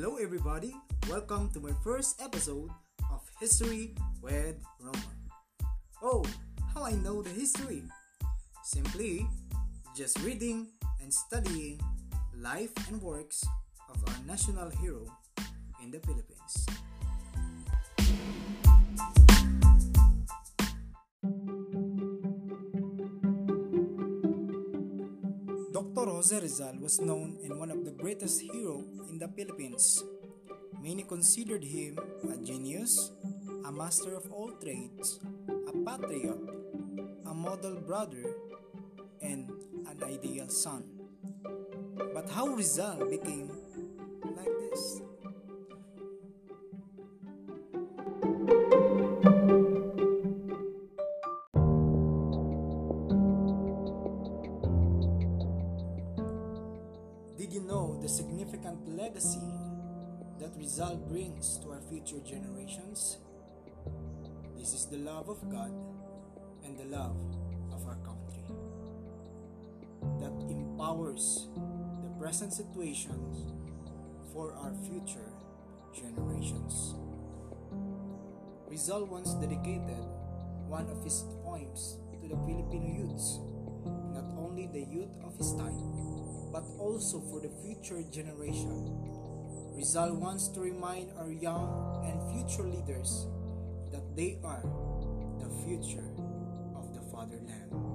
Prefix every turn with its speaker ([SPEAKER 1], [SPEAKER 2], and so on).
[SPEAKER 1] everybody. Welcome to my first episode of History with Roman. Oh, how I know the history? Simply just reading and studying life and works of our national hero in the Philippines. Dr. Jose Rizal was known and one of the greatest hero in the Philippines. Many considered him a genius, a master of all trades, a patriot, a model brother, and an ideal son. But how Rizal became like this? Did you know the significant legacy that Rizal brings to our future generations? This is the love of God and the love of our country that empowers the present situations for our future generations. Rizal once dedicated one of his poems to the Filipino youths, not only the youth of his time, but also for the future generation. Rizal wants to remind our young and future leaders that they are the future of the fatherland.